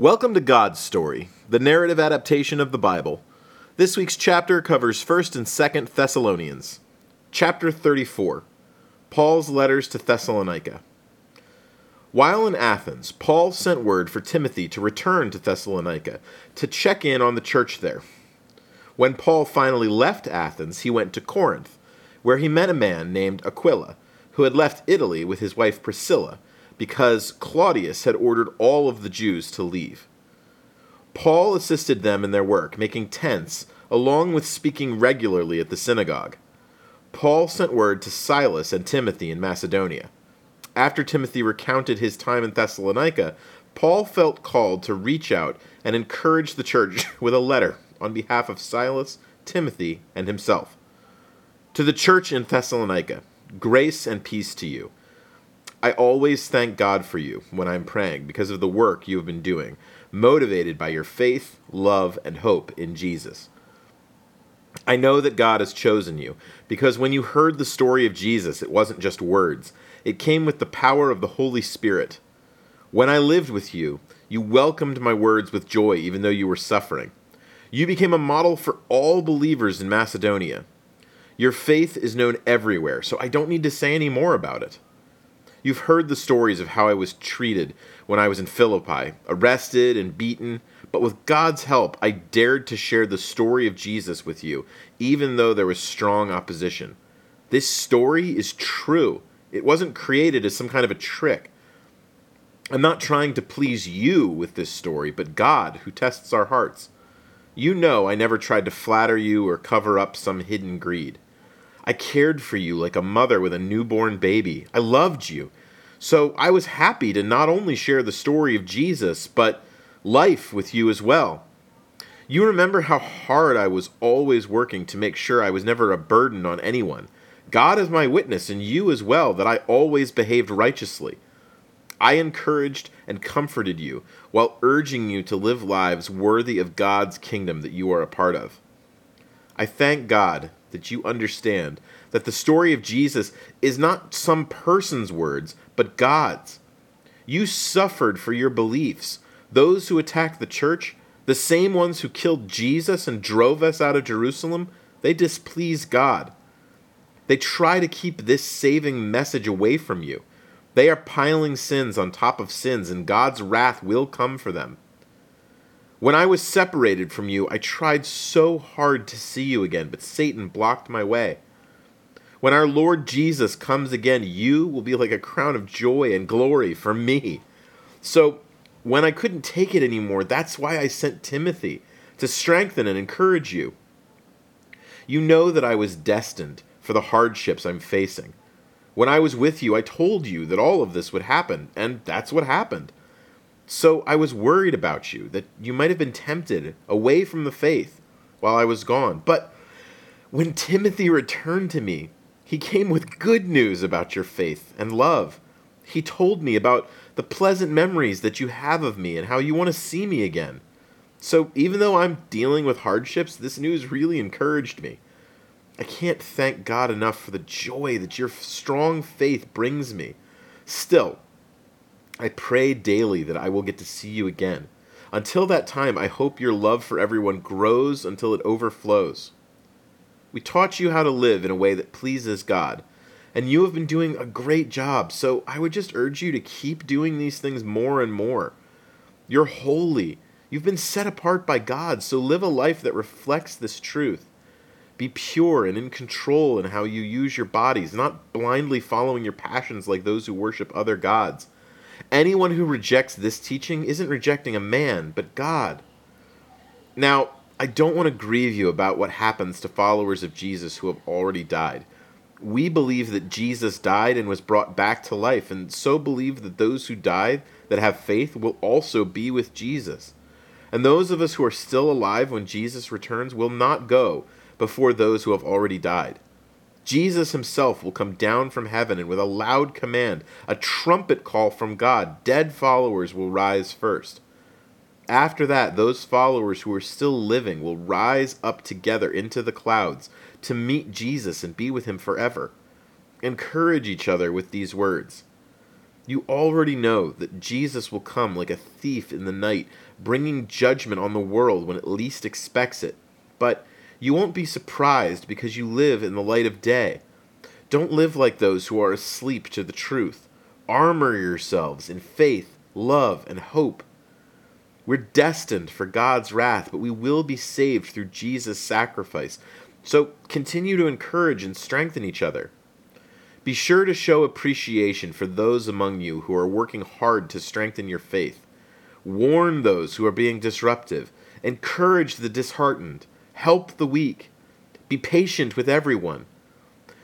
Welcome to God's Story, the narrative adaptation of the Bible. This week's chapter covers 1st and 2nd Thessalonians. Chapter 34 Paul's letters to Thessalonica. While in Athens, Paul sent word for Timothy to return to Thessalonica to check in on the church there. When Paul finally left Athens, he went to Corinth, where he met a man named Aquila, who had left Italy with his wife Priscilla because Claudius had ordered all of the Jews to leave. Paul assisted them in their work, making tents, along with speaking regularly at the synagogue. Paul sent word to Silas and Timothy in Macedonia. After Timothy recounted his time in Thessalonica, Paul felt called to reach out and encourage the church with a letter on behalf of Silas, Timothy, and himself. To the church in Thessalonica, grace and peace to you. I always thank God for you when I'm praying because of the work you have been doing, motivated by your faith, love, and hope in Jesus. I know that God has chosen you because when you heard the story of Jesus, it wasn't just words, it came with the power of the Holy Spirit. When I lived with you, you welcomed my words with joy even though you were suffering. You became a model for all believers in Macedonia. Your faith is known everywhere, so I don't need to say any more about it. You've heard the stories of how I was treated when I was in Philippi, arrested and beaten, but with God's help, I dared to share the story of Jesus with you, even though there was strong opposition. This story is true. It wasn't created as some kind of a trick. I'm not trying to please you with this story, but God, who tests our hearts. You know I never tried to flatter you or cover up some hidden greed. I cared for you like a mother with a newborn baby. I loved you. So I was happy to not only share the story of Jesus, but life with you as well. You remember how hard I was always working to make sure I was never a burden on anyone. God is my witness, and you as well, that I always behaved righteously. I encouraged and comforted you while urging you to live lives worthy of God's kingdom that you are a part of. I thank God that you understand that the story of Jesus is not some person's words, but God's. You suffered for your beliefs. Those who attacked the church, the same ones who killed Jesus and drove us out of Jerusalem, they displease God. They try to keep this saving message away from you. They are piling sins on top of sins, and God's wrath will come for them. When I was separated from you, I tried so hard to see you again, but Satan blocked my way. When our Lord Jesus comes again, you will be like a crown of joy and glory for me. So, when I couldn't take it anymore, that's why I sent Timothy to strengthen and encourage you. You know that I was destined for the hardships I'm facing. When I was with you, I told you that all of this would happen, and that's what happened. So I was worried about you, that you might have been tempted away from the faith while I was gone. But when Timothy returned to me, he came with good news about your faith and love. He told me about the pleasant memories that you have of me and how you want to see me again. So even though I'm dealing with hardships, this news really encouraged me. I can't thank God enough for the joy that your strong faith brings me. Still, I pray daily that I will get to see you again. Until that time, I hope your love for everyone grows until it overflows. We taught you how to live in a way that pleases God, and you have been doing a great job, so I would just urge you to keep doing these things more and more. You're holy. You've been set apart by God, so live a life that reflects this truth. Be pure and in control in how you use your bodies, not blindly following your passions like those who worship other gods. Anyone who rejects this teaching isn't rejecting a man, but God. Now, I don't want to grieve you about what happens to followers of Jesus who have already died. We believe that Jesus died and was brought back to life, and so believe that those who died that have faith will also be with Jesus. And those of us who are still alive when Jesus returns will not go before those who have already died. Jesus himself will come down from heaven, and with a loud command, a trumpet call from God, dead followers will rise first. After that, those followers who are still living will rise up together into the clouds to meet Jesus and be with him forever. Encourage each other with these words. You already know that Jesus will come like a thief in the night, bringing judgment on the world when it least expects it. But you won't be surprised because you live in the light of day. Don't live like those who are asleep to the truth. Armor yourselves in faith, love, and hope. We're destined for God's wrath, but we will be saved through Jesus' sacrifice. So continue to encourage and strengthen each other. Be sure to show appreciation for those among you who are working hard to strengthen your faith. Warn those who are being disruptive. Encourage the disheartened. Help the weak. Be patient with everyone.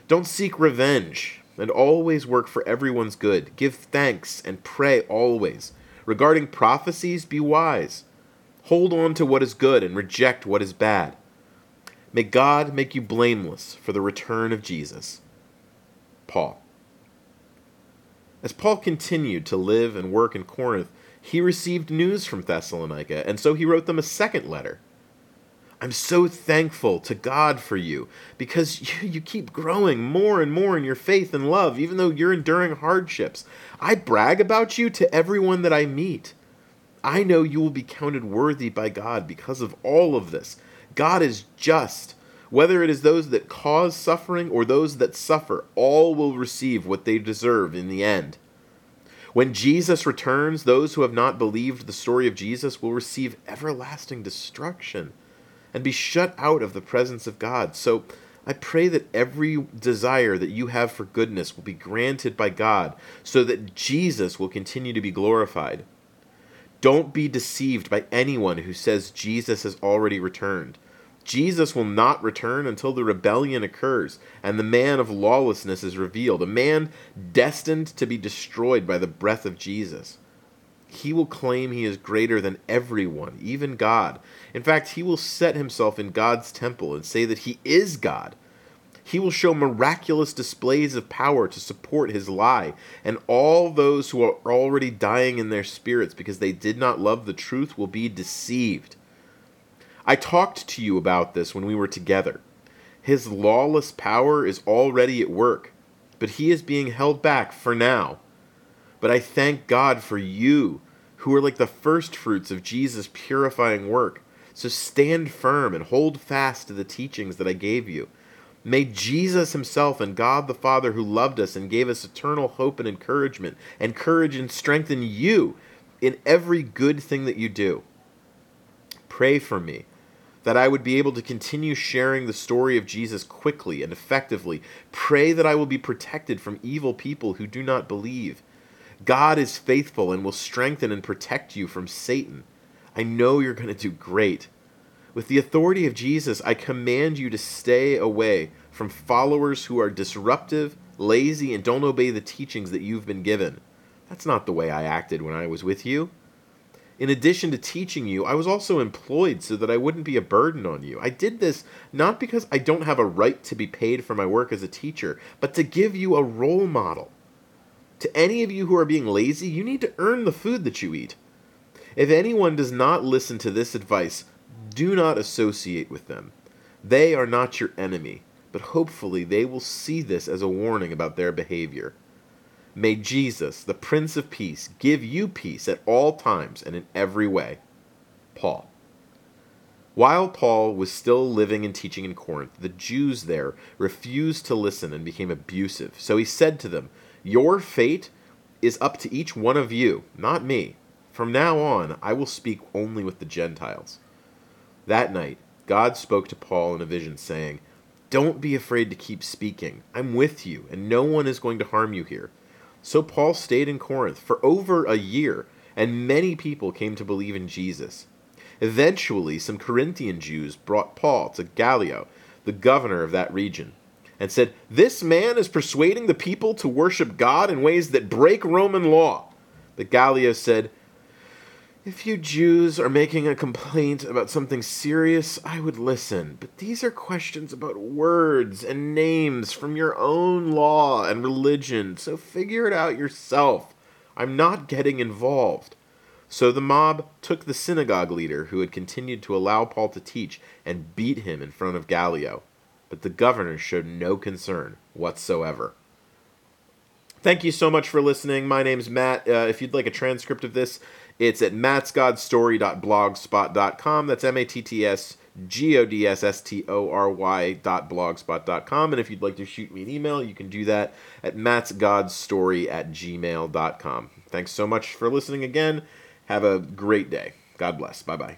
Don't seek revenge, and always work for everyone's good. Give thanks and pray always. Regarding prophecies, be wise. Hold on to what is good and reject what is bad. May God make you blameless for the return of Jesus. Paul. As Paul continued to live and work in Corinth, he received news from Thessalonica, and so he wrote them a second letter. I'm so thankful to God for you because you, you, keep growing more and more in your faith and love, even though you're enduring hardships. I brag about you to everyone that I meet. I know you will be counted worthy by God because of all of this. God is just. Whether it is those that cause suffering or those that suffer, all will receive what they deserve in the end. When Jesus returns, those who have not believed the story of Jesus will receive everlasting destruction and be shut out of the presence of God. So I pray that every desire that you have for goodness will be granted by God so that Jesus will continue to be glorified. Don't be deceived by anyone who says Jesus has already returned. Jesus will not return until the rebellion occurs and the man of lawlessness is revealed, a man destined to be destroyed by the breath of Jesus. He will claim he is greater than everyone, even God. In fact, he will set himself in God's temple and say that he is God. He will show miraculous displays of power to support his lie, and all those who are already dying in their spirits because they did not love the truth will be deceived. I talked to you about this when we were together. His lawless power is already at work, but he is being held back for now. But I thank God for you, who are like the first fruits of Jesus' purifying work. So stand firm and hold fast to the teachings that I gave you. May Jesus Himself and God the Father, who loved us and gave us eternal hope and encouragement, encourage and strengthen you in every good thing that you do. Pray for me that I would be able to continue sharing the story of Jesus quickly and effectively. Pray that I will be protected from evil people who do not believe. God is faithful and will strengthen and protect you from Satan. I know you're going to do great. With the authority of Jesus, I command you to stay away from followers who are disruptive, lazy, and don't obey the teachings that you've been given. That's not the way I acted when I was with you. In addition to teaching you, I was also employed so that I wouldn't be a burden on you. I did this not because I don't have a right to be paid for my work as a teacher, but to give you a role model. To any of you who are being lazy, you need to earn the food that you eat. If anyone does not listen to this advice, do not associate with them. They are not your enemy, but hopefully they will see this as a warning about their behavior. May Jesus, the Prince of Peace, give you peace at all times and in every way. Paul. While Paul was still living and teaching in Corinth, the Jews there refused to listen and became abusive. So he said to them, Your fate is up to each one of you, not me. From now on, I will speak only with the Gentiles. That night, God spoke to Paul in a vision, saying, Don't be afraid to keep speaking. I'm with you, and no one is going to harm you here. So Paul stayed in Corinth for over a year, and many people came to believe in Jesus. Eventually, some Corinthian Jews brought Paul to Gallio, the governor of that region, and said, This man is persuading the people to worship God in ways that break Roman law. But Gallio said, if you Jews are making a complaint about something serious, I would listen. But these are questions about words and names from your own law and religion, so figure it out yourself. I'm not getting involved. So the mob took the synagogue leader who had continued to allow Paul to teach and beat him in front of Gallio. But the governor showed no concern whatsoever. Thank you so much for listening. My name's Matt. Uh, if you'd like a transcript of this, it's at mattsgodstory.blogspot.com. That's M A T T S G O D S S T O R Y dot blogspot.com. And if you'd like to shoot me an email, you can do that at mattsgodstory at gmail.com. Thanks so much for listening again. Have a great day. God bless. Bye bye.